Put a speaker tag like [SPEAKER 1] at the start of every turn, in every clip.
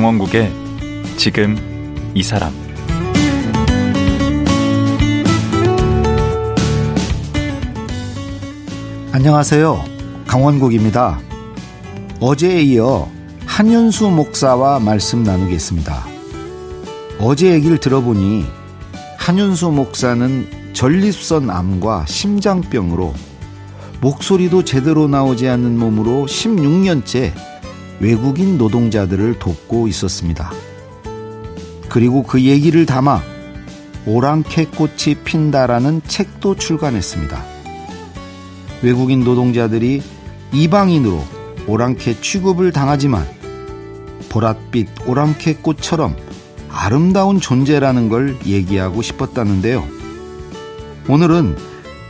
[SPEAKER 1] 강원국의 지금 이 사람
[SPEAKER 2] 안녕하세요. 강원국입니다. 어제에 이어 한윤수 목사와 말씀 나누겠습니다. 어제 얘기를 들어보니 한윤수 목사는 전립선 암과 심장병으로 목소리도 제대로 나오지 않는 몸으로 16년째 외국인 노동자들을 돕고 있었습니다. 그리고 그 얘기를 담아 오랑캐꽃이 핀다라는 책도 출간했습니다. 외국인 노동자들이 이방인으로 오랑캐 취급을 당하지만 보랏빛 오랑캐꽃처럼 아름다운 존재라는 걸 얘기하고 싶었다는데요. 오늘은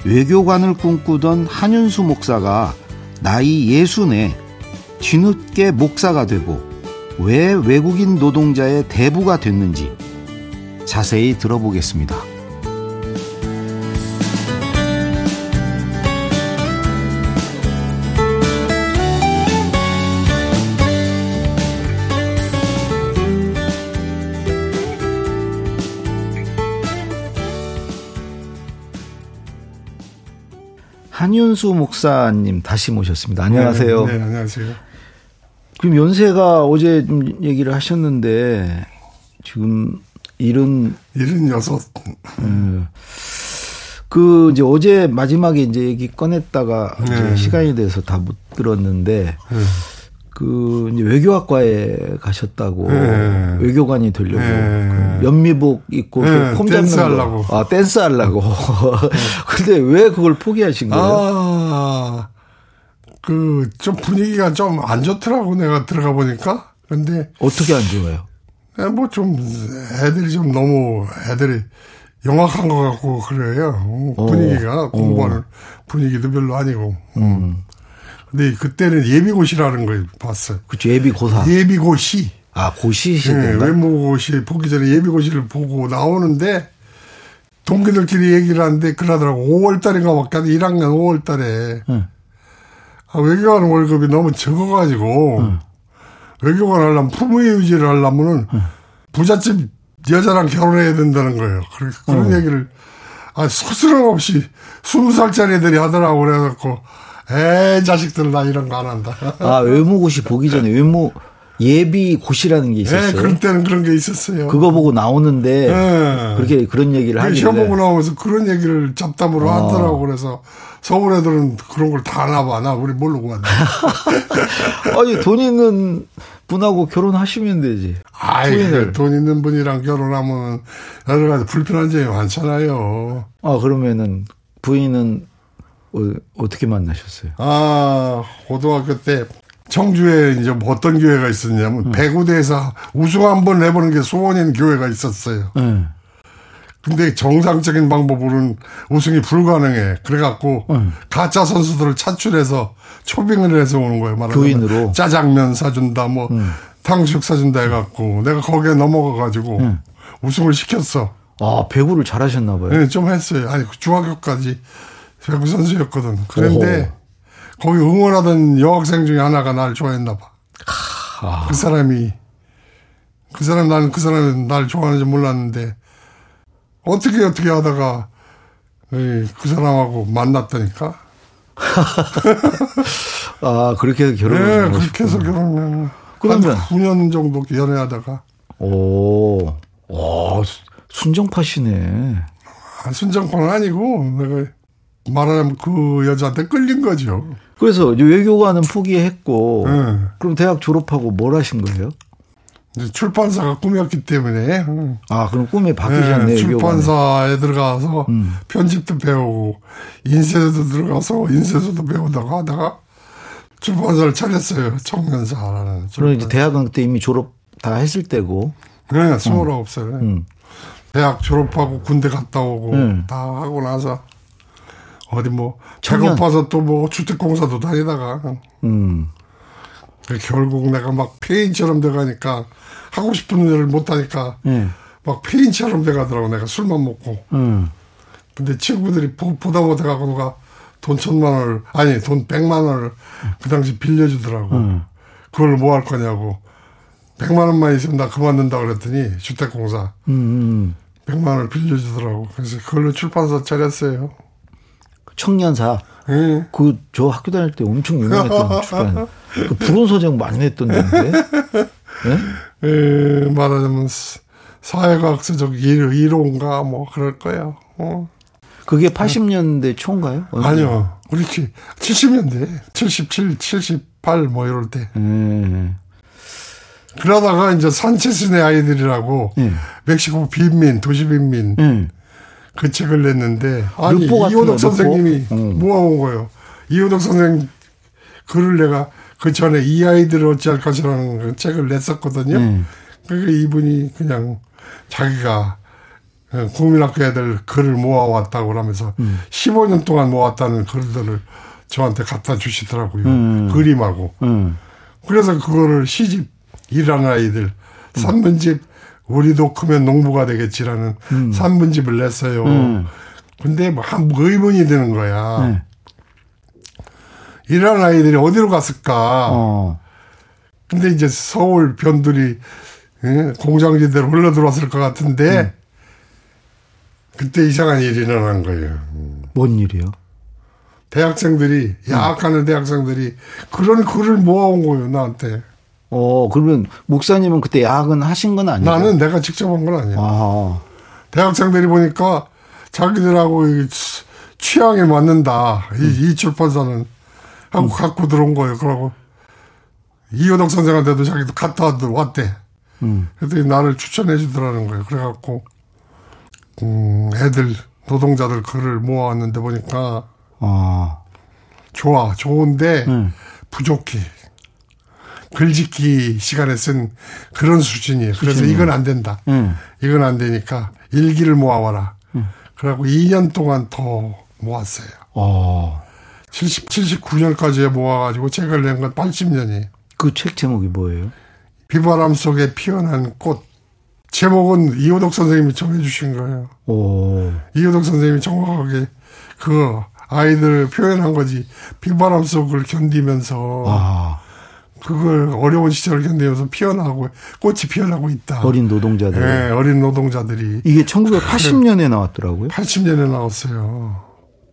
[SPEAKER 2] 외교관을 꿈꾸던 한윤수 목사가 나이 예순에 뒤늦게 목사가 되고 왜 외국인 노동자의 대부가 됐는지 자세히 들어보겠습니다. 한윤수 목사님 다시 모셨습니다. 안녕하세요.
[SPEAKER 3] 네, 네 안녕하세요.
[SPEAKER 2] 그럼 연세가 어제 좀 얘기를 하셨는데 지금 일은
[SPEAKER 3] 일은 여섯.
[SPEAKER 2] 음, 그 이제 어제 마지막에 이제 얘기 꺼냈다가 네. 이제 시간이 돼서 다 못 들었는데 네. 그 이제 외교학과에 가셨다고 네. 외교관이 되려고 네. 그 연미복 입고 네. 폼 잡는 댄스
[SPEAKER 3] 하려고
[SPEAKER 2] 아 댄스 하려고 근데 왜 그걸 포기하신 거예요?
[SPEAKER 3] 아. 그 좀 분위기가 좀 안 좋더라고 내가 들어가 보니까. 근데
[SPEAKER 2] 어떻게 안 좋아요?
[SPEAKER 3] 네, 뭐좀 애들이 좀 너무 애들이 영악한 것 같고 그래요. 어, 분위기가 오. 공부하는 오. 분위기도 별로 아니고. 음. 근데 그때는 예비고시라는 걸 봤어요.
[SPEAKER 2] 그렇죠. 예비고사.
[SPEAKER 3] 예비고시.
[SPEAKER 2] 아, 고시
[SPEAKER 3] 네, 외모고시 보기 전에 예비고시를 보고 나오는데 동기들끼리 얘기를 하는데 그러더라고. 5월 달인가 밖에 1학년 5월 달에. 응. 아, 외교관 월급이 너무 적어가지고 응. 외교관 하려면 품위 유지를 하려면은 응. 부잣집 여자랑 결혼해야 된다는 거예요. 그런, 그런 얘기를 아, 스스럼 없이 스무 살짜리 애들이 하더라고 그래갖고 에 자식들 나 이런 거 안 한다.
[SPEAKER 2] 아 외모고시 보기 전에 외모 예비 고시라는 게 있었어요.
[SPEAKER 3] 네, 그럴 때는 그런 게 있었어요.
[SPEAKER 2] 그거 보고 나오는데 네. 그렇게 그런 얘기를 하길래
[SPEAKER 3] 시험 보고 나오면서 그런 얘기를 잡담으로 아. 하더라고 그래서 서울 애들은 그런 걸다 하나 봐. 나 우리 모르고 왔네.
[SPEAKER 2] 아니 돈 있는 분하고 결혼하시면 되지.
[SPEAKER 3] 아이 돈 있는 분이랑 결혼하면 여러 가지 불편한 점이 많잖아요.
[SPEAKER 2] 아 그러면은 부인은 어, 떻게 만나셨어요?
[SPEAKER 3] 아 고등학교 때 청주에 이제 뭐 어떤 교회가 있었냐면 음. 배구대에서 우승 한번 해보는 게 소원인 교회가 있었어요. 음. 근데 정상적인 방법으로는 우승이 불가능해. 그래갖고 음. 가짜 선수들을 차출해서 초빙을 해서 오는 거예요. 말하자면
[SPEAKER 2] 교인으로
[SPEAKER 3] 짜장면 사준다, 뭐 음. 탕수육 사준다 해갖고 내가 거기에 넘어가가지고 음. 우승을 시켰어.
[SPEAKER 2] 아 배구를 잘하셨나 봐요.
[SPEAKER 3] 네, 좀 했어요. 아니 중학교까지 배구 선수였거든. 그런데 오호. 거기 응원하던 여학생 중에 하나가 날 좋아했나 봐. 아. 그 사람이 그 사람 나는 그 사람이 날 좋아하는지 몰랐는데 어떻게 어떻게 하다가 그 사람하고 만났다니까.
[SPEAKER 2] 아 그렇게 해서 결혼.
[SPEAKER 3] 네, 그렇게 해서 결혼을. 그러면 9년 정도 연애하다가.
[SPEAKER 2] 오, 와 순정파시네.
[SPEAKER 3] 아, 순정파는 아니고 내가 말하자면 그 여자한테 끌린 거죠.
[SPEAKER 2] 그래서 외교관은 포기했고, 네. 그럼 대학 졸업하고 뭘 하신 거예요?
[SPEAKER 3] 출판사가 꿈이었기 때문에.
[SPEAKER 2] 아, 그럼 꿈이 바뀌셨네요. 네,
[SPEAKER 3] 출판사에 들어가서 음. 편집도 배우고, 인쇄도 들어가서 인쇄소도 배우다가 하다가 출판사를 차렸어요. 청년사라는.
[SPEAKER 2] 그럼 이제 대학은 그때 이미 졸업 다 했을 때고.
[SPEAKER 3] 네, 스물아홉 살에. 음. 대학 졸업하고 군대 갔다 오고 음. 다 하고 나서 어디 뭐 청년. 배고파서 또 뭐 주택공사도 다니다가 음. 결국 내가 막 폐인처럼 돼가니까 하고 싶은 일을 못하니까 네. 막 폐인처럼 돼가더라고 내가 술만 먹고. 음. 근데 친구들이 보, 보다 못해가고 누가 돈 천만 원을 아니 돈 백만 원을 그 당시 빌려주더라고. 음. 그걸 뭐 할 거냐고 100만 원만 있으면 나 그만둔다 그랬더니 주택공사
[SPEAKER 2] 음, 음.
[SPEAKER 3] 100만 원을 빌려주더라고. 그래서 그걸로 출판사 차렸어요.
[SPEAKER 2] 청년사.
[SPEAKER 3] 예.
[SPEAKER 2] 그저 학교 다닐 때 엄청 유명했던 출판. 그 불온 소장 많이 냈던 데인데. 예?
[SPEAKER 3] 예, 말하자면 사회과학서적 1호인가 뭐 그럴 거예요. 어.
[SPEAKER 2] 그게 80년대 초인가요?
[SPEAKER 3] 아니요. 그렇지. 70년대. 77, 78 뭐 이럴 때.
[SPEAKER 2] 예.
[SPEAKER 3] 그러다가 이제 산체스네 아이들이라고
[SPEAKER 2] 예.
[SPEAKER 3] 멕시코 빈민, 도시 빈민
[SPEAKER 2] 예.
[SPEAKER 3] 그 책을 냈는데 아니 이호덕 선생님이. 모아온 거예요. 이호덕 선생 글을 내가 그 전에 이 아이들을 어찌할 것이라는 그 책을 냈었거든요.
[SPEAKER 2] 음.
[SPEAKER 3] 그러니까 이분이 그냥 자기가 국민학교 애들 글을 모아왔다고 그러면서
[SPEAKER 2] 음.
[SPEAKER 3] 15년 동안 모았다는 글들을 저한테 갖다 주시더라고요.
[SPEAKER 2] 음.
[SPEAKER 3] 그림하고.
[SPEAKER 2] 음.
[SPEAKER 3] 그래서 그거를 시집 일하는 아이들 산문집 우리도 크면 농부가 되겠지라는 산문집을 냈어요.
[SPEAKER 2] 음.
[SPEAKER 3] 근데 뭐한 의문이 드는 거야.
[SPEAKER 2] 네.
[SPEAKER 3] 일하는 아이들이 어디로 갔을까?
[SPEAKER 2] 어.
[SPEAKER 3] 근데 이제 서울 예, 공장지대로 흘러 들어왔을 것 같은데 그때 이상한 일이 일어난 거예요.
[SPEAKER 2] 뭔 일이요?
[SPEAKER 3] 대학생들이 야학하는 대학생들이 그런 글을 모아온 거예요 나한테.
[SPEAKER 2] 어, 그러면 목사님은 그때 야학은 하신 건 아니죠?
[SPEAKER 3] 나는 내가 직접 한 건 아니야.
[SPEAKER 2] 아.
[SPEAKER 3] 대학생들이 보니까 자기들하고 취- 취향에 맞는다. 이, 이 출판사는 하고 갖고 들어온 거예요. 그러고 이호덕 선생한테도 자기도 갔다 왔대.
[SPEAKER 2] 음.
[SPEAKER 3] 그랬더니 나를 추천해 주더라는 거예요. 그래갖고 음, 애들 노동자들 글을 모아왔는데 보니까
[SPEAKER 2] 아.
[SPEAKER 3] 좋아 좋은데
[SPEAKER 2] 음.
[SPEAKER 3] 부족해. 글짓기 시간에 쓴 그런 수준이에요. 그래서 이건 안 된다.
[SPEAKER 2] 음.
[SPEAKER 3] 이건 안 되니까 일기를 모아와라. 그래갖고 2년 동안 더 모았어요.
[SPEAKER 2] 어.
[SPEAKER 3] 70, 79년까지 모아가지고 책을 낸 건 80년이.
[SPEAKER 2] 그 책 제목이 뭐예요?
[SPEAKER 3] 비바람 속에 피어난 꽃. 제목은 이호덕 선생님이 정해주신 거예요.
[SPEAKER 2] 오.
[SPEAKER 3] 이호덕 선생님이 정확하게 그 아이들을 표현한 거지. 비바람 속을 견디면서
[SPEAKER 2] 아.
[SPEAKER 3] 그걸 어려운 시절을 견디면서 피어나고 꽃이 피어나고 있다.
[SPEAKER 2] 어린 노동자들.
[SPEAKER 3] 네, 어린 노동자들이
[SPEAKER 2] 이게 1980년에 나왔더라고요.
[SPEAKER 3] 80년에 나왔어요.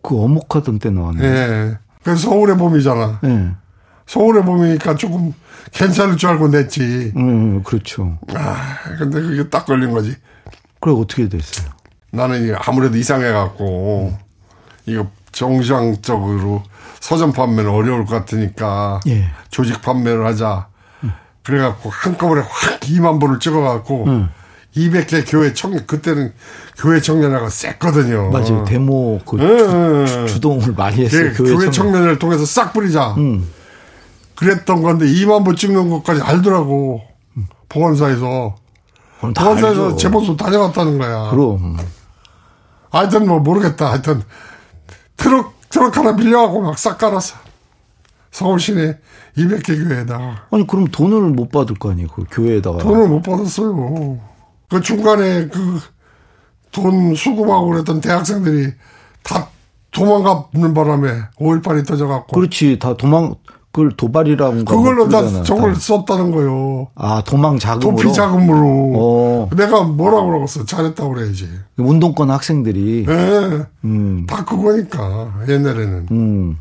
[SPEAKER 2] 그 어목하던 때 나왔네.
[SPEAKER 3] 예. 그래서 서울의 봄이잖아.
[SPEAKER 2] 예.
[SPEAKER 3] 서울의 봄이니까 조금 괜찮을 줄 알고 냈지.
[SPEAKER 2] 음, 그렇죠.
[SPEAKER 3] 아, 근데 그게 딱 걸린 거지.
[SPEAKER 2] 그래 어떻게 됐어요?
[SPEAKER 3] 나는 아무래도 이상해 갖고, 이거 정상적으로 서점 판매는 어려울 것 같으니까,
[SPEAKER 2] 예.
[SPEAKER 3] 조직 판매를 하자. 그래갖고 한꺼번에 확 2만 부를 찍어갖고,
[SPEAKER 2] 음.
[SPEAKER 3] 200개 교회 청년, 그때는 교회 청년회가 셌거든요.
[SPEAKER 2] 맞아요. 데모 그
[SPEAKER 3] 예,
[SPEAKER 2] 주,
[SPEAKER 3] 예.
[SPEAKER 2] 주동을 많이
[SPEAKER 3] 예,
[SPEAKER 2] 했어요.
[SPEAKER 3] 교회,
[SPEAKER 2] 교회 청년.
[SPEAKER 3] 청년 회를 통해서 싹 뿌리자.
[SPEAKER 2] 음.
[SPEAKER 3] 그랬던 건데 2만 부 찍는 것까지 알더라고. 보건사에서. 보건사에서
[SPEAKER 2] 알죠.
[SPEAKER 3] 재보소 다녀갔다는 거야.
[SPEAKER 2] 그럼.
[SPEAKER 3] 하여튼 뭐 모르겠다. 하여튼 트럭, 트럭 하나 빌려가고 막 싹 깔았어. 서울 시내 200개 교회에다가.
[SPEAKER 2] 아니 그럼 돈을 못 받을 거 아니에요. 그 교회에다가.
[SPEAKER 3] 돈을 못 받았어요. 그 중간에 그 돈 수급하고 그랬던 대학생들이 다 도망가는 바람에 5.18이 터져갖고.
[SPEAKER 2] 그렇지. 다 도망 그걸 도발이라고
[SPEAKER 3] 그걸로 다 저걸 썼다는 거요.
[SPEAKER 2] 아 도망 자금으로.
[SPEAKER 3] 도피 자금으로.
[SPEAKER 2] 어.
[SPEAKER 3] 내가 뭐라 그러겠어. 잘했다고 그래야지.
[SPEAKER 2] 운동권 학생들이.
[SPEAKER 3] 예.
[SPEAKER 2] 음.
[SPEAKER 3] 다 그거니까, 옛날에는.
[SPEAKER 2] 음.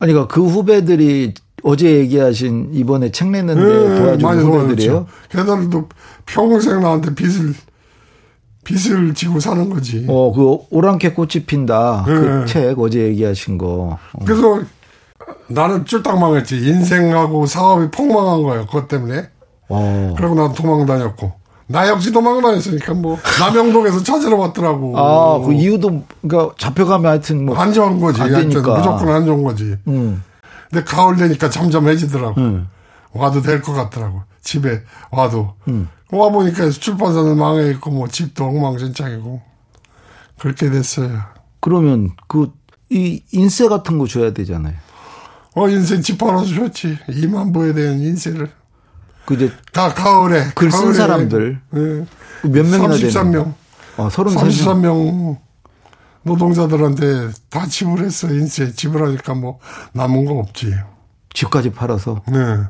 [SPEAKER 2] 아니 그러니까 그 후배들이 어제 얘기하신 이번에 책 냈는데
[SPEAKER 3] 예,
[SPEAKER 2] 도와준.
[SPEAKER 3] 도와줬죠. 걔들도 평생 나한테 빚을, 빚을 지고 사는 거지.
[SPEAKER 2] 어, 그 오랑캐 꽃이 핀다. 그
[SPEAKER 3] 예.
[SPEAKER 2] 책 어제 얘기하신 거.
[SPEAKER 3] 그래서 나는 쫄딱 망했지. 인생하고 사업이 폭망한 거예요. 그것 때문에.
[SPEAKER 2] 어.
[SPEAKER 3] 그리고 난 도망 다녔고. 나 역시 도망 다녔으니까 뭐, 남영동에서 찾으러 왔더라고.
[SPEAKER 2] 아, 그 이유도 그러니까 잡혀가면 하여튼 뭐
[SPEAKER 3] 안 좋은 거지.
[SPEAKER 2] 안
[SPEAKER 3] 하여튼
[SPEAKER 2] 되니까.
[SPEAKER 3] 무조건 안 좋은 거지.
[SPEAKER 2] 음.
[SPEAKER 3] 근데 가을 되니까 잠잠해지더라고.
[SPEAKER 2] 음.
[SPEAKER 3] 와도 될 것 같더라고. 집에 와도.
[SPEAKER 2] 음.
[SPEAKER 3] 와 보니까 출판사는 망해 있고 뭐 집도 엉망진창이고 그렇게 됐어요.
[SPEAKER 2] 그러면 그 이 인세 같은 거 줘야 되잖아요.
[SPEAKER 3] 어 인생 집 팔아서 줬지. 2만 부에 대한 인세를
[SPEAKER 2] 그 이제
[SPEAKER 3] 다 가을에
[SPEAKER 2] 글쓴
[SPEAKER 3] 가을에,
[SPEAKER 2] 사람들.
[SPEAKER 3] 예.
[SPEAKER 2] 몇 명이나 되는
[SPEAKER 3] 33명.
[SPEAKER 2] 어, 33명.
[SPEAKER 3] 33명 노동자들한테 다 지불했어 인세 지불하니까 뭐 남은 거 없지.
[SPEAKER 2] 집까지 팔아서.
[SPEAKER 3] 네.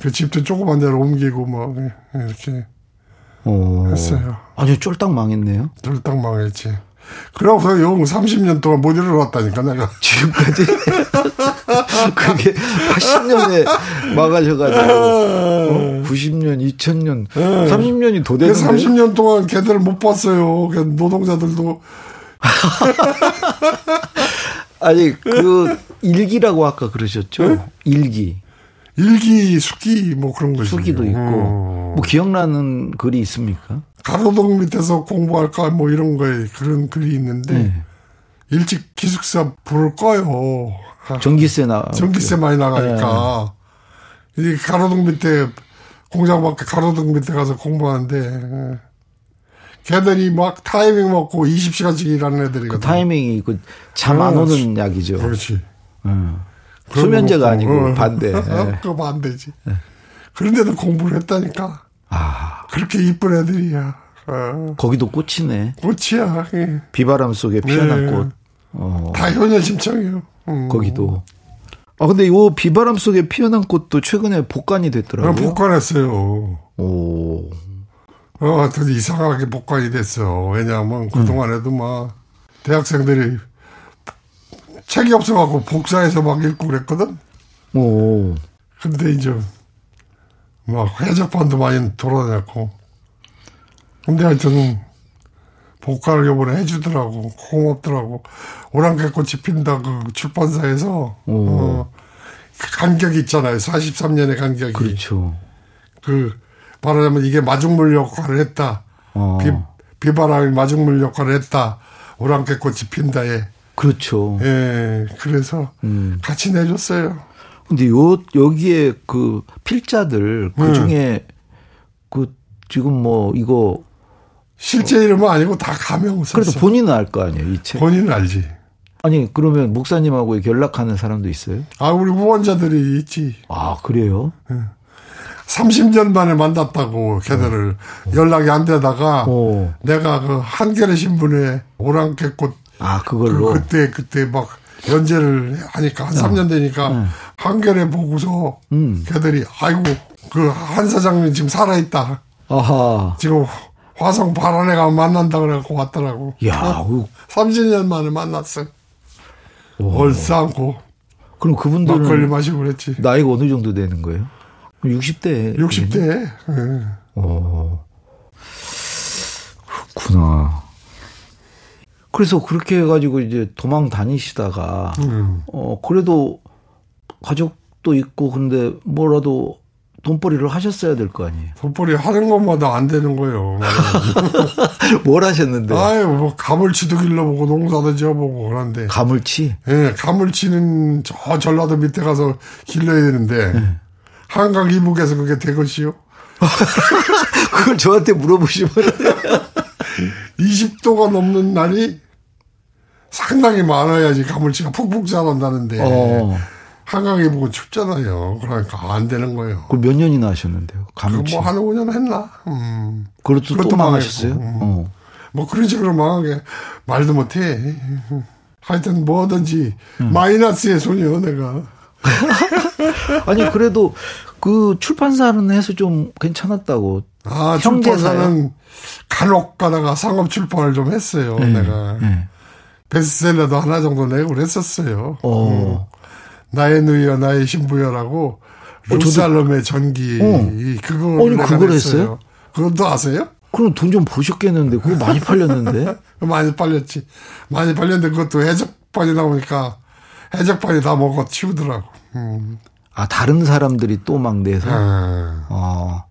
[SPEAKER 3] 그 집도 조그만 데로 옮기고 뭐 이렇게 오. 했어요.
[SPEAKER 2] 아주 쫄딱 망했네요.
[SPEAKER 3] 쫄딱 망했지. 그러고서 용 30년 동안 못 일어났다니까 내가
[SPEAKER 2] 지금까지 그게 80년에 망하셔가지고 어? 90년, 2000년, 30년이 도 되는데
[SPEAKER 3] 30년 동안 걔들을 못 봤어요. 노동자들도
[SPEAKER 2] 아니 그 일기라고 아까 그러셨죠? 네? 일기.
[SPEAKER 3] 일기, 수기 뭐 그런 거죠.
[SPEAKER 2] 수기도 있고 어. 뭐 기억나는 글이 있습니까?
[SPEAKER 3] 가로등 밑에서 공부할까 뭐 이런 거에 그런 글이 있는데 네. 일찍 기숙사 불을 꺼요.
[SPEAKER 2] 전기세 나
[SPEAKER 3] 전기세 많이 나가니까 네. 이 가로등 밑에 공장 밖에 가로등 밑에 가서 공부하는데 걔들이 막 타이밍 먹고 20시간씩 일하는 애들이거든. 그
[SPEAKER 2] 타이밍이 그 잠 안 오는 약이죠.
[SPEAKER 3] 그렇지.
[SPEAKER 2] 음. 수면제가 아니고 어. 반대. 네.
[SPEAKER 3] 그거 반대지. 네. 그런데도 공부를 했다니까. 아. 그렇게 이쁜 애들이야.
[SPEAKER 2] 어. 거기도 꽃이네.
[SPEAKER 3] 꽃이야. 예.
[SPEAKER 2] 비바람 속에 피어난 네. 꽃.
[SPEAKER 3] 어. 다 효녀 심청이에요.
[SPEAKER 2] 음. 거기도. 아 근데 요 비바람 속에 피어난 꽃도 최근에 복간이 됐더라고요.
[SPEAKER 3] 아, 복간했어요. 오. 어, 되 이상하게 복간이 됐어. 왜냐하면 그동안에도 음. 막 대학생들이 책이 없어갖고 복사해서 막 읽고 그랬거든. 오. 근데 이제 막 해적판도 많이 돌아다녔고. 근데 하여튼 복화를 요번에 해주더라고. 고맙더라고. 오랑캐 꽃이 핀다 그 출판사에서. 어, 간격이 있잖아요. 43년의 간격이.
[SPEAKER 2] 그렇죠.
[SPEAKER 3] 그 말하자면 이게 마중물 역할을 했다. 어. 비, 비바람이 마중물 역할을 했다. 오랑캐 꽃이 핀다에.
[SPEAKER 2] 그렇죠.
[SPEAKER 3] 예, 그래서 음. 같이 내줬어요.
[SPEAKER 2] 근데 요 여기에 그 필자들 그 네. 중에 그 지금 뭐 이거
[SPEAKER 3] 실제 이름은 아니고 다 가명 썼어.
[SPEAKER 2] 그래도 본인은 알 거 아니에요, 이 책.
[SPEAKER 3] 본인은 알지.
[SPEAKER 2] 아니 그러면 목사님하고 연락하는 사람도 있어요?
[SPEAKER 3] 아 우리 후원자들이 있지.
[SPEAKER 2] 아 그래요? 네.
[SPEAKER 3] 30년 만에 만났다고 걔들을 어. 연락이 안 되다가 어. 내가 그 한겨레 신문에 오랑캐꽃
[SPEAKER 2] 아 그걸로
[SPEAKER 3] 그, 때 그때 막 연재를 하니까 한 3년 되니까 네. 한겨레 보고서 음. 걔들이 아이고 그 한 사장님 지금 살아있다. 아하. 지금 화성 발안에 가면 만난다 그래갖고 왔더라고. 야, 어? 30년 만에 만났어. 얼싸안고.
[SPEAKER 2] 그럼 그분들은
[SPEAKER 3] 막걸리 마시고 그랬지.
[SPEAKER 2] 나이가 어느 정도 되는 거예요? 60대.
[SPEAKER 3] 60대. 네. 어.
[SPEAKER 2] 그렇구나. 그래서 그렇게 해가지고 이제 도망 다니시다가, 음. 어, 그래도 가족도 있고, 근데 뭐라도 돈벌이를 하셨어야 될 거 아니에요.
[SPEAKER 3] 돈벌이 하는 것마다 안 되는 거예요.
[SPEAKER 2] 뭘 하셨는데?
[SPEAKER 3] 아유, 뭐, 가물치도 길러보고, 농사도 지어보고, 그런데.
[SPEAKER 2] 가물치?
[SPEAKER 3] 예, 네, 가물치는 저 전라도 밑에 가서 길러야 되는데, 네. 한강 이북에서 그게 되것이요?
[SPEAKER 2] 그걸 저한테 물어보시면.
[SPEAKER 3] 20도가 넘는 날이 상당히 많아야지 가물치가 푹푹 자란다는데 어. 한강에 보고 춥잖아요. 그러니까 안 되는 거예요.
[SPEAKER 2] 그 몇 년이나 하셨는데요? 가물치.
[SPEAKER 3] 뭐 한 5년 했나? 음.
[SPEAKER 2] 그것도 또 망하셨어요? 음. 어.
[SPEAKER 3] 뭐 그런 식으로 망하게 말도 못해. 하여튼 뭐든지 음. 마이너스의 소녀 내가.
[SPEAKER 2] 아니 그래도 그 출판사는 해서 좀 괜찮았다고.
[SPEAKER 3] 아 출판사는 간혹 가다가 상업 출판을 좀 했어요. 네. 내가. 네. 베스트셀러도 하나 정도 내고 그랬었어요. 어. 음. 나의 누이여 나의 신부여라고 어, 루살롬의 전기 어. 그거
[SPEAKER 2] 아니 그걸 했어요?
[SPEAKER 3] 그것도 아세요?
[SPEAKER 2] 그럼 돈좀 버셨겠는데 그거 많이 팔렸는데?
[SPEAKER 3] 많이 팔렸지. 많이 팔렸는데 그것도 해적판이 나오니까 해적판이 다 먹어 치우더라고. 음.
[SPEAKER 2] 아 다른 사람들이 또 막 내서. 음. 아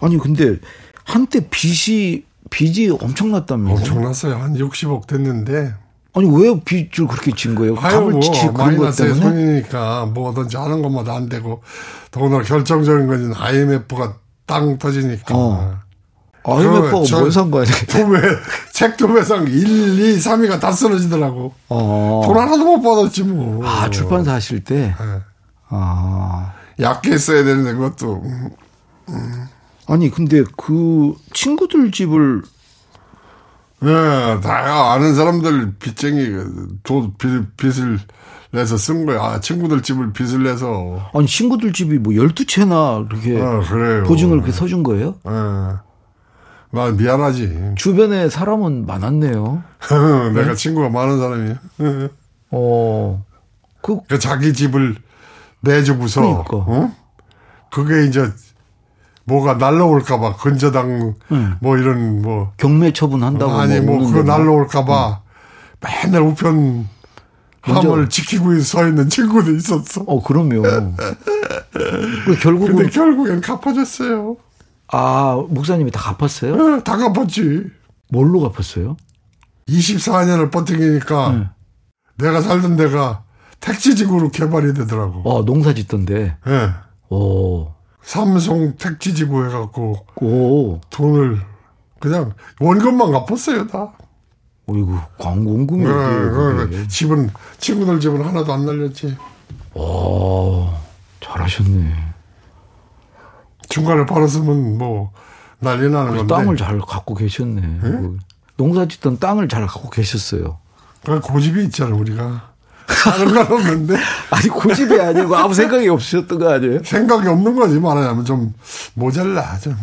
[SPEAKER 2] 아니 근데 한때 빚이 빚이 엄청났다면서요?
[SPEAKER 3] 엄청났어요. 한 60억 됐는데.
[SPEAKER 2] 아니 왜 빚을 그렇게 진 거예요?
[SPEAKER 3] 아유 뭐 마이너스의 손이니까 뭐든지 하는 것마다 안 되고 더구나 결정적인 것은 IMF가 땅 터지니까. 어.
[SPEAKER 2] IMF가 뭔 상관이에요?
[SPEAKER 3] 도매 책 도매상 1, 2, 3위가 다 쓰러지더라고. 어. 돈 하나도 못 받았지 뭐.
[SPEAKER 2] 아 출판사 하실 때. 네.
[SPEAKER 3] 아. 약게 써야 되는데 그것도. 음.
[SPEAKER 2] 아니 근데 그 친구들 집을
[SPEAKER 3] 네, 다 아는 사람들 빚쟁이 돈 빚, 빚을 내서 쓴 거야. 아, 친구들 집을 빚을 내서.
[SPEAKER 2] 아니 친구들 집이 뭐 12채나 그렇게
[SPEAKER 3] 아.
[SPEAKER 2] 보증을 그렇게 서준 거예요?
[SPEAKER 3] 예. 나 미안하지.
[SPEAKER 2] 주변에 사람은 많았네요.
[SPEAKER 3] 내가 친구가 많은 사람이야.
[SPEAKER 2] 어. 그
[SPEAKER 3] 그러니까 자기 집을 내주고서
[SPEAKER 2] 그러니까.
[SPEAKER 3] 어? 그게 이제 뭐가 날라올까봐 근저당 뭐 이런 뭐
[SPEAKER 2] 경매 처분한다고
[SPEAKER 3] 아니 뭐
[SPEAKER 2] 오는데
[SPEAKER 3] 그거
[SPEAKER 2] 뭐.
[SPEAKER 3] 날라올까봐 맨날 우편 함을 지키고 서 있는 친구도 있었어.
[SPEAKER 2] 어, 그럼요. 그 결국은
[SPEAKER 3] 근데 결국엔 갚아줬어요.
[SPEAKER 2] 아, 목사님이 다 갚았어요?
[SPEAKER 3] 예, 다 갚았지.
[SPEAKER 2] 뭘로 갚았어요?
[SPEAKER 3] 24년을 버티니까
[SPEAKER 2] 네.
[SPEAKER 3] 내가 살던 데가 택지지구로 개발이 되더라고.
[SPEAKER 2] 아, 농사 짓던데.
[SPEAKER 3] 예.
[SPEAKER 2] 오.
[SPEAKER 3] 삼성 택지 지구 해 갖고
[SPEAKER 2] 오.
[SPEAKER 3] 돈을 그냥 원금만 갚았어요 다.
[SPEAKER 2] 어이구,
[SPEAKER 3] 예,
[SPEAKER 2] 어디예요,
[SPEAKER 3] 예,
[SPEAKER 2] 그게.
[SPEAKER 3] 집은 친구들 집은 하나도 안 날렸지.
[SPEAKER 2] 오, 잘하셨네.
[SPEAKER 3] 중간에 팔았으면 뭐 난리 나는 건데.
[SPEAKER 2] 땅을 잘 갖고 계셨네. 그 농사 짓던 땅을 잘 갖고 계셨어요.
[SPEAKER 3] 그 고집이 있잖아 우리가. 다른 건 없는데
[SPEAKER 2] 아니, 고집이 아니고 아무 생각이 없으셨던 거 아니에요?
[SPEAKER 3] 생각이 없는 거지 말하자면 좀 모자라 좀.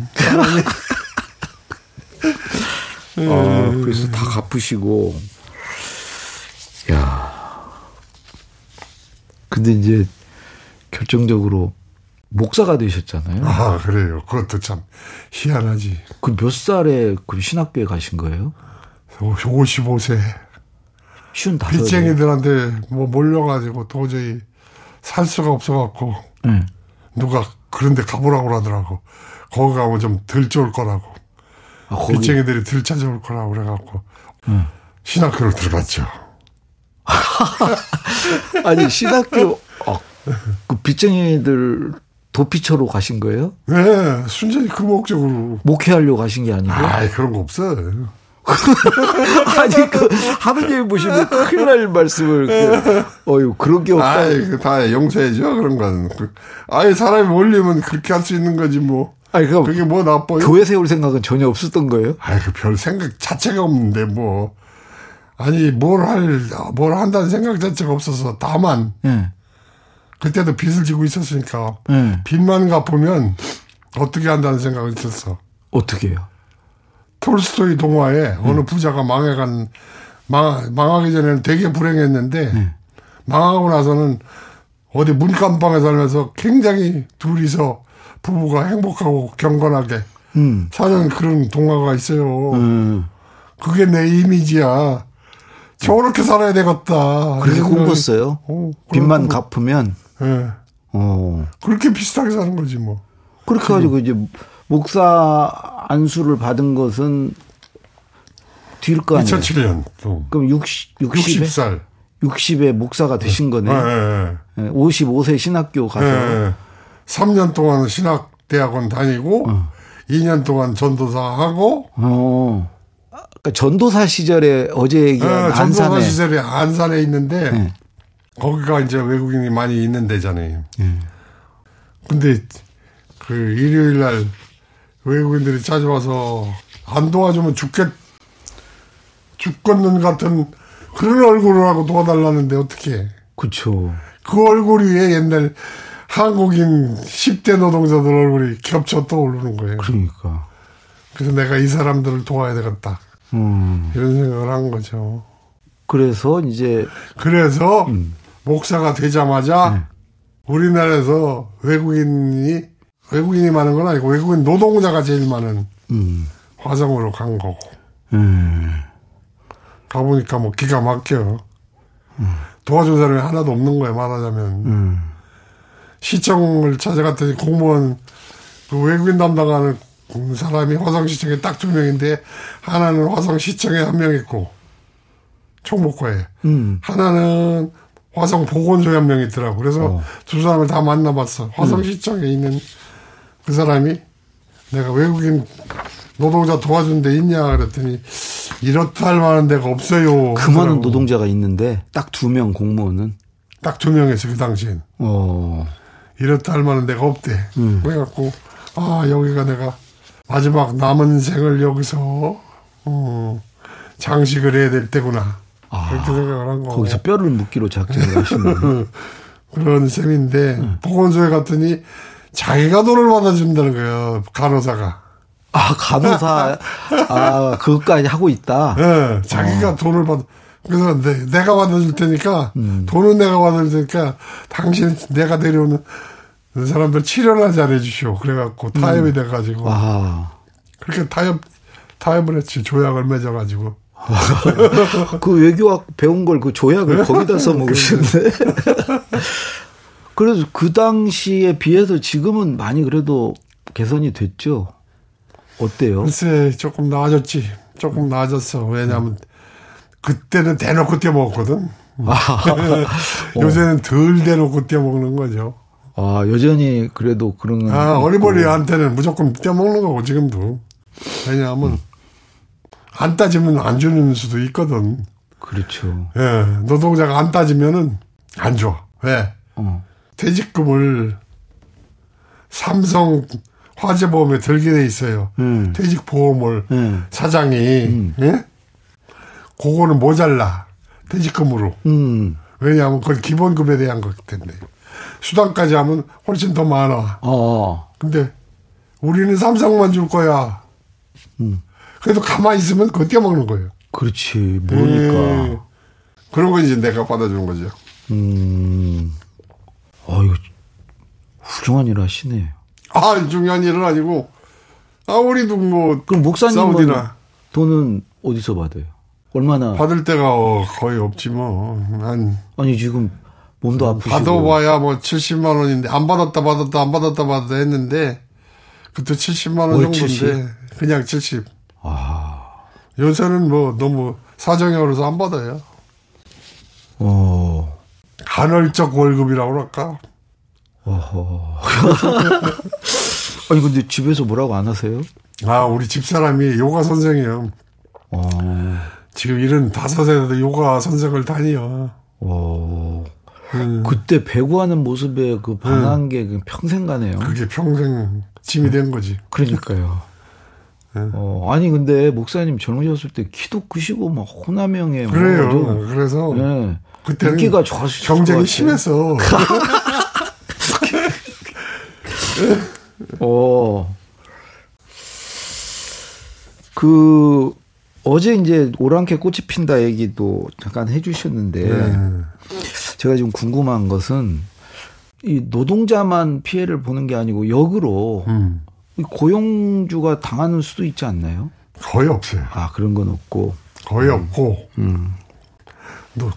[SPEAKER 2] 아, 그래서 다 갚으시고. 야. 근데 이제 결정적으로 목사가 되셨잖아요.
[SPEAKER 3] 아 그래요. 그것도 참 희한하지.
[SPEAKER 2] 그 몇 살에 그 신학교에 가신 거예요?
[SPEAKER 3] 55세
[SPEAKER 2] 다섯.
[SPEAKER 3] 빚쟁이들한테 뭐 몰려가지고 도저히 살 수가 없어갖고
[SPEAKER 2] 네.
[SPEAKER 3] 누가 그런데 가보라고 하더라고. 거기 가면 좀 덜 좋을 거라고.
[SPEAKER 2] 아, 거기
[SPEAKER 3] 빚쟁이들이 덜 찾아올 거라고 그래갖고
[SPEAKER 2] 응.
[SPEAKER 3] 신학교를 들어갔죠.
[SPEAKER 2] 아니 신학교 아, 그 빚쟁이들 도피처로 가신 거예요?
[SPEAKER 3] 네, 순전히 그 목적으로.
[SPEAKER 2] 목회하려고 가신 게 아니고?
[SPEAKER 3] 아, 그런 거 없어.
[SPEAKER 2] 아니 그 하느님 보시면 큰일 날 말씀을 그, 어유 그런 게 없다.
[SPEAKER 3] 아이, 그다 용서해줘, 그런 건. 그, 아예 사람이 올리면 그렇게 할 수 있는 거지, 뭐.
[SPEAKER 2] 아니 그
[SPEAKER 3] 그게 뭐 나빠요?
[SPEAKER 2] 교회 세울 생각은 전혀 없었던 거예요?
[SPEAKER 3] 아이, 그별 생각 자체가 없는데, 뭐. 아니, 뭘 할, 뭘 한다는 생각 자체가 없어서, 다만,
[SPEAKER 2] 예.
[SPEAKER 3] 그때도 빚을 지고 있었으니까,
[SPEAKER 2] 예.
[SPEAKER 3] 빚만 갚으면 어떻게 한다는 생각이 있었어.
[SPEAKER 2] 어떻게요?
[SPEAKER 3] 톨스토이 동화에 어느 부자가 망해간, 망, 망하기 전에는 되게 불행했는데, 망하고 나서는 어디 문간방에 살면서 굉장히 둘이서 부부가 행복하고 경건하게
[SPEAKER 2] 음.
[SPEAKER 3] 사는 그런 동화가 있어요.
[SPEAKER 2] 음.
[SPEAKER 3] 그게 내 이미지야. 저렇게 살아야 되겠다.
[SPEAKER 2] 그렇게 꿈꿨어요.
[SPEAKER 3] 어,
[SPEAKER 2] 빚만 갚으면
[SPEAKER 3] 예.
[SPEAKER 2] 어.
[SPEAKER 3] 그렇게 비슷하게 사는 거지 뭐.
[SPEAKER 2] 그렇게 가지고 이제 목사 안수를 받은 것은 뒤일 거 아니에요.
[SPEAKER 3] 2007년. 또.
[SPEAKER 2] 그럼 60, 60에
[SPEAKER 3] 60살.
[SPEAKER 2] 60에 목사가 되신 거네.
[SPEAKER 3] 예, 예,
[SPEAKER 2] 예, 55세 신학교
[SPEAKER 3] 예.
[SPEAKER 2] 가서
[SPEAKER 3] 예. 3년 동안 신학대학원 다니고, 2년 동안 전도사 하고,
[SPEAKER 2] 어. 그러니까 전도사 시절에 어제
[SPEAKER 3] 예,
[SPEAKER 2] 얘기한
[SPEAKER 3] 전도사
[SPEAKER 2] 안산에
[SPEAKER 3] 시절에 안산에 있는데,
[SPEAKER 2] 예.
[SPEAKER 3] 거기가 이제 외국인이 많이 있는 데잖아요. 근데 그 일요일 날 외국인들이 찾아와서 안 도와주면 죽겠, 죽겠는 같은 그런 얼굴을 하고 도와달라는데 어떻게
[SPEAKER 2] 그렇죠.
[SPEAKER 3] 그 얼굴 위에 옛날 한국인 10대 노동자들 얼굴이 겹쳐 떠오르는 거예요.
[SPEAKER 2] 그러니까.
[SPEAKER 3] 그래서 내가 이 사람들을 도와야 되겠다.
[SPEAKER 2] 음.
[SPEAKER 3] 이런 생각을 한 거죠.
[SPEAKER 2] 그래서 이제
[SPEAKER 3] 그래서 목사가 되자마자
[SPEAKER 2] 네.
[SPEAKER 3] 우리나라에서 외국인이 외국인이 많은 건 아니고 외국인 노동자가 제일 많은
[SPEAKER 2] 음.
[SPEAKER 3] 화성으로 간 거고
[SPEAKER 2] 음.
[SPEAKER 3] 가보니까 뭐 기가 막혀 도와준 사람이 하나도 없는 거야 말하자면
[SPEAKER 2] 음.
[SPEAKER 3] 시청을 찾아갔더니 공무원 그 외국인 담당하는 사람이 화성시청에 딱 두 명인데 하나는 화성시청에 한 명 있고 총목과에
[SPEAKER 2] 음.
[SPEAKER 3] 하나는 화성 보건소에 한 명 있더라고. 그래서
[SPEAKER 2] 어.
[SPEAKER 3] 두 사람을 다 만나봤어. 화성시청에 있는 그 사람이 내가 외국인 노동자 도와준 데 있냐 그랬더니 이렇다 할 만한 데가 없어요.
[SPEAKER 2] 그 많은
[SPEAKER 3] 하더라고.
[SPEAKER 2] 노동자가 있는데 딱 두 명 공무원은
[SPEAKER 3] 딱 두 명이었어 그 당시엔.
[SPEAKER 2] 어.
[SPEAKER 3] 이렇다 할 만한 데가 없대.
[SPEAKER 2] 음.
[SPEAKER 3] 그래갖고 아 여기가 내가 마지막 남은 생을 여기서 어, 장식을 해야 될 때구나. 아, 그렇게 생각을 한 거.
[SPEAKER 2] 거기서 뼈를 묻기로 작정을 하시는
[SPEAKER 3] 그런 셈인데 응. 보건소에 갔더니 자기가 돈을 받아준다는 거예요. 간호사가.
[SPEAKER 2] 아 간호사 아 그것까지 하고 있다.
[SPEAKER 3] 네, 자기가 어. 돈을 받. 그래서 내, 내가 받아줄 테니까 음. 돈은 내가 받아줄 테니까 당신 내가 데려오는 사람들 치료나 잘해주시오. 그래갖고 타협이 음. 돼가지고 아. 그렇게 타협 타협을 했지 조약을 맺어가지고.
[SPEAKER 2] 그 외교학 배운 걸 그 조약을 거기다 써먹으시는데. 그래서 그 당시에 비해서 지금은 많이 그래도 개선이 됐죠. 어때요?
[SPEAKER 3] 글쎄 조금 나아졌지. 조금 나아졌어. 왜냐하면 그때는 대놓고 떼먹었거든. 아. 요새는 덜 대놓고 떼먹는 거죠.
[SPEAKER 2] 아 여전히 그래도 그런
[SPEAKER 3] 아 어리버리한테는 무조건 떼먹는 거고 지금도. 왜냐하면 음. 안 따지면 안 주는 수도 있거든.
[SPEAKER 2] 그렇죠.
[SPEAKER 3] 예, 노동자가 안 따지면은 안 줘. 왜? 어. 퇴직금을 삼성 화재보험에 들게 돼 있어요. 음. 퇴직보험을 음. 사장이 음. 예? 그거는 모자라 퇴직금으로. 음. 왜냐하면 그건 기본급에 대한 거기 때문에 수당까지 하면 훨씬 더 많아. 어. 근데 우리는 삼성만 줄 거야. 음. 그래도 가만히 있으면 그거 떼먹는 거예요.
[SPEAKER 2] 그렇지. 모르니까. 예.
[SPEAKER 3] 그런 거 이제 내가 받아주는 거죠. 음.
[SPEAKER 2] 아, 이거 훌륭한 일 하시네.
[SPEAKER 3] 아, 중요한 일은 아니고, 아, 우리도 뭐.
[SPEAKER 2] 그럼 목사님은 돈은 어디서 받아요? 얼마나?
[SPEAKER 3] 받을 때가 거의 없지 뭐. 한.
[SPEAKER 2] 아니, 지금 몸도 아프시고.
[SPEAKER 3] 받아봐야 뭐 70만 원인데, 안 받았다 받았다 안 받았다 받았다 했는데, 그때 70만 원 정도인데, 70? 그냥 70. 아. 요새는 뭐 너무 사정이 어려서 안 받아요. 어. 간헐적 월급이라고 그럴까? 어허.
[SPEAKER 2] 아니, 근데 집에서 뭐라고 안 하세요?
[SPEAKER 3] 아, 우리 집사람이 요가 선생이에요. 어. 지금 일은 다섯에도 요가 선생을 다녀. 어.
[SPEAKER 2] 음. 그때 배구하는 모습에 그 반한 음. 게 평생 가네요.
[SPEAKER 3] 그게 평생 짐이 된 거지.
[SPEAKER 2] 그러니까요. 네. 어, 아니 근데 목사님 젊으셨을 때 키도 크시고 막 호남형에
[SPEAKER 3] 그래요. 뭐 그래서 네.
[SPEAKER 2] 그때 인기가
[SPEAKER 3] 경쟁이 심해서.
[SPEAKER 2] 어. 그 어제 이제 오랑캐 꽃이 핀다 얘기도 잠깐 해주셨는데 네. 제가 좀 궁금한 것은 이 노동자만 피해를 보는 게 아니고 역으로 음. 고용주가 당하는 수도 있지 않나요?
[SPEAKER 3] 거의 없어요.
[SPEAKER 2] 아 그런 건 없고
[SPEAKER 3] 거의 음. 없고 음.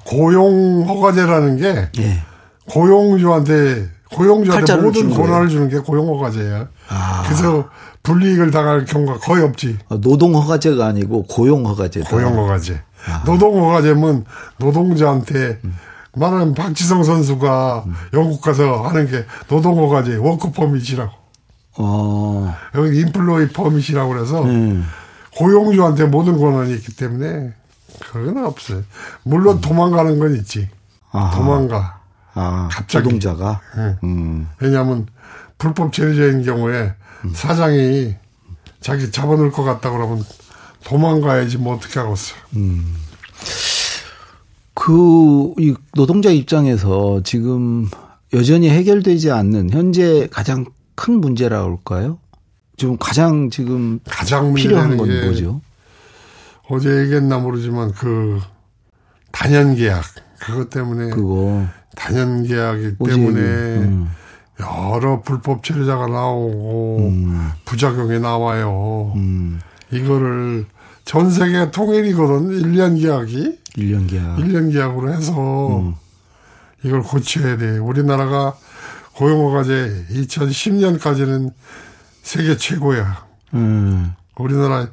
[SPEAKER 3] 고용 허가제라는 게 예. 고용주한테 고용주한테 모든 권한을 주는 게 고용 허가제예요. 아. 그래서 불이익을 당할 경우가 거의 없지.
[SPEAKER 2] 아, 노동 허가제가 아니고 고용 허가제.
[SPEAKER 3] 고용 허가제. 아. 노동 허가제면 노동자한테 음. 말하는 박지성 선수가 음. 영국 가서 하는 게 노동 허가제 work permit이라고. 어. 여기 인플로이 퍼밋이라고 그래서 음. 고용주한테 모든 권한이 있기 때문에 그건 없어요. 물론 음. 도망가는 건 있지. 아하. 도망가.
[SPEAKER 2] 아, 갑자기. 노동자가. 네.
[SPEAKER 3] 음. 왜냐하면 불법 체류자인 경우에 음. 사장이 자기 잡아놓을 것 같다 그러면 도망가야지 뭐 어떻게 하겠어. 음.
[SPEAKER 2] 그, 이 노동자 입장에서 지금 여전히 해결되지 않는 현재 가장 큰 문제라 할까요? 지금 가장 지금 가장 필요한 건 뭐죠?
[SPEAKER 3] 어제 얘기했나 모르지만 그 단연 계약 그것 때문에 그거 단연 계약이 때문에 음. 여러 불법 체류자가 나오고 음. 부작용이 나와요. 음. 이거를 전 세계 통일이거든. 1년 계약이.
[SPEAKER 2] 1년 계약.
[SPEAKER 3] 1년 계약으로 해서 음. 이걸 고쳐야 돼. 우리나라가 고용어가제 2010년까지는 세계 최고야. 음. 우리나라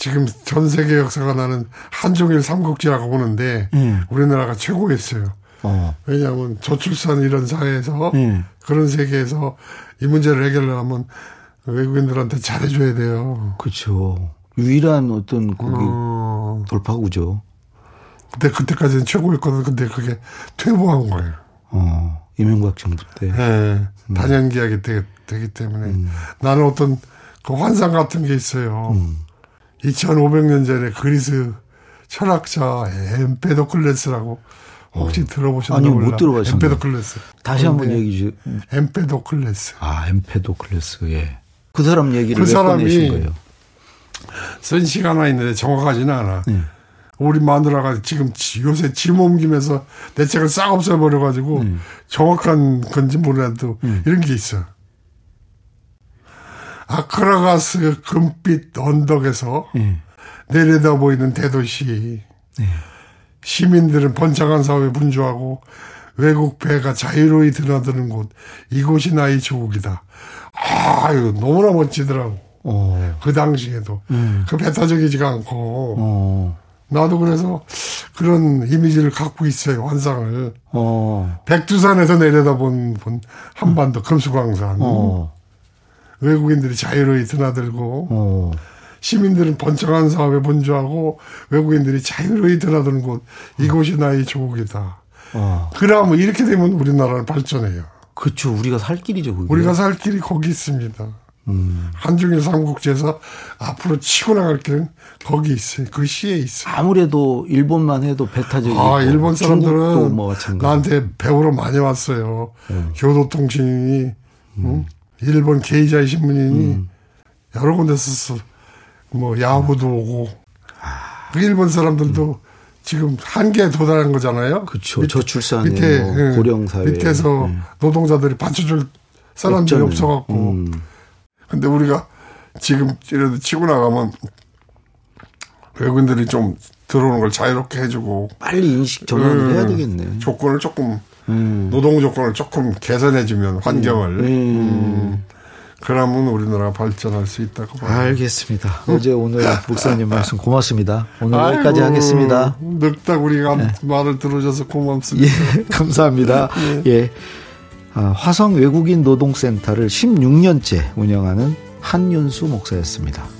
[SPEAKER 3] 지금 전 세계 역사가 나는 한종일 삼국지라고 보는데 음. 우리나라가 최고였어요. 어. 왜냐하면 저출산 이런 사회에서 음. 그런 세계에서 이 문제를 해결하면 외국인들한테 잘해줘야 돼요.
[SPEAKER 2] 그렇죠. 유일한 어떤 거기 어. 돌파구죠.
[SPEAKER 3] 근데 그때까지는 최고였거든. 근데 그게 퇴보한 거예요.
[SPEAKER 2] 어. 이명박 정부 때.
[SPEAKER 3] 네. 음. 단연 계약이 되기, 되기 때문에 음. 나는 어떤 그 환상 같은 게 있어요. 음. 2500년 전에 그리스 철학자 엠페도클레스라고 혹시 어. 들어보셨나요?
[SPEAKER 2] 아니요, 못 들어봤어요.
[SPEAKER 3] 엠페도클레스.
[SPEAKER 2] 다시 한번 얘기 주
[SPEAKER 3] 엠페도클레스.
[SPEAKER 2] 아, 엠페도클레스. 예. 그 사람 얘기를 그 사람이 거예요?
[SPEAKER 3] 쓴 시간 하나 있는데 정확하지는 않아. 네. 우리 마누라가 지금 요새 짐 옮기면서 내 책을 싹 없애버려가지고 네. 정확한 건지 몰라도 네. 이런 게 있어. 아크라가스 금빛 언덕에서 네. 내려다 보이는 대도시. 네. 시민들은 번창한 사회에 분주하고 외국 배가 자유로이 드나드는 곳. 이곳이 나의 조국이다. 아, 이거 너무나 멋지더라고. 어. 그 당시에도. 음. 그 배타적이지가 않고. 어. 나도 그래서 그런 이미지를 갖고 있어요, 환상을. 어. 백두산에서 내려다본 본 한반도 금수광산. 어. 외국인들이 자유로이 드나들고, 어. 시민들은 번창한 사업에 분주하고, 외국인들이 자유로이 드나드는 곳, 이곳이 나의 조국이다. 어. 그러면 이렇게 되면 우리나라는 발전해요.
[SPEAKER 2] 그렇죠. 우리가 살 길이죠. 그게.
[SPEAKER 3] 우리가 살 길이 거기 있습니다. 음. 한중일 삼국지에서 앞으로 치고 나갈 길은 거기 있어요. 그 시에 있어요.
[SPEAKER 2] 아무래도 일본만 해도 배타적이고
[SPEAKER 3] 아, 일본 사람들은 뭐 나한테 배우러 많이 왔어요. 음. 교도통신이 음. 음. 일본 게이자이 신문이니 음. 여러 군데서 뭐 야후도 오고 아. 그 일본 사람들도 지금 한계에 도달한 거잖아요.
[SPEAKER 2] 그렇죠. 저출산 밑에 뭐 예, 고령 사회
[SPEAKER 3] 밑에서 네. 노동자들이 받쳐줄 사람들이 없어갖고. 음. 근데 우리가 지금 이래도 치고 나가면 외국인들이 좀 들어오는 걸 자유롭게 해주고
[SPEAKER 2] 빨리 인식 전환을 음, 해야 되겠네.
[SPEAKER 3] 조건을 조금 음. 노동 조건을 조금 개선해주면 환경을. 음. 음. 그러면 우리나라 발전할 수 있다고
[SPEAKER 2] 봐요. 알겠습니다. 어제 오늘 목사님 말씀 고맙습니다. 오늘 아이고, 여기까지 하겠습니다.
[SPEAKER 3] 늙다 우리가 네. 말을 들어줘서 고맙습니다.
[SPEAKER 2] 예, 감사합니다. 네. 예. 아, 화성 외국인 노동센터를 16년째 운영하는 한윤수 목사였습니다.